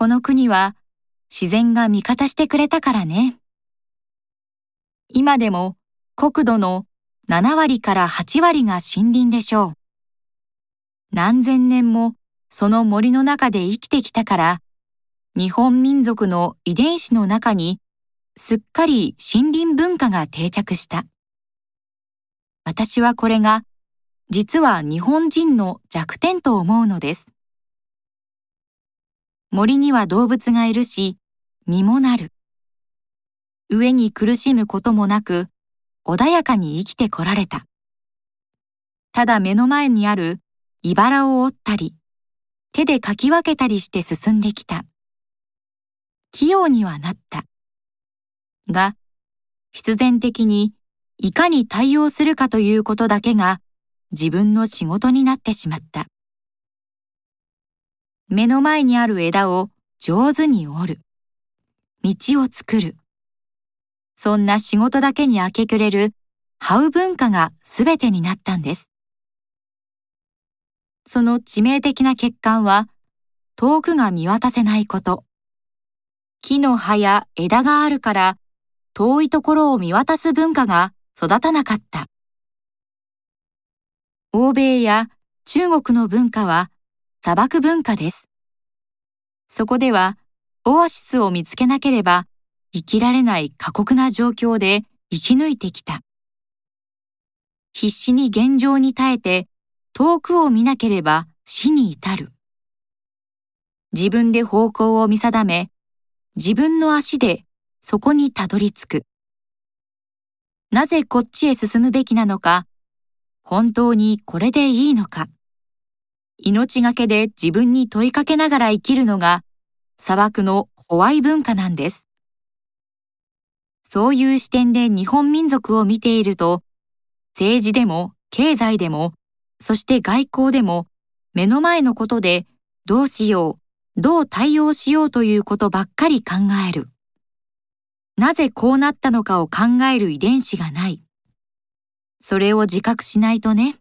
この国は自然が味方してくれたからね。今でも国土の7割から8割が森林でしょう。何千年もその森の中で生きてきたから、日本民族の遺伝子の中にすっかり森林文化が定着した。私はこれが実は日本人の弱点と思うのです。森には動物がいるし、実もなる。上に苦しむこともなく、穏やかに生きてこられた。ただ目の前にある茨を折ったり、手でかき分けたりして進んできた。器用にはなった。が、必然的にいかに対応するかということだけが自分の仕事になってしまった。目の前にある枝を上手に折る。道を作る。そんな仕事だけに明け暮れる這う文化が全てになったんです。その致命的な欠陥は、遠くが見渡せないこと。木の葉や枝があるから、遠いところを見渡す文化が育たなかった。欧米や中国の文化は砂漠文化です。そこではオアシスを見つけなければ生きられない過酷な状況で生き抜いてきた。必死に現状に耐えて遠くを見なければ死に至る。自分で方向を見定め、自分の足でそこにたどり着く。なぜこっちへ進むべきなのか、本当にこれでいいのか。命がけで自分に問いかけながら生きるのが砂漠のホワイ文化なんです。そういう視点で日本民族を見ていると、政治でも経済でもそして外交でも目の前のことでどうしよう、どう対応しようということばっかり考える。なぜこうなったのかを考える遺伝子がない。それを自覚しないとね。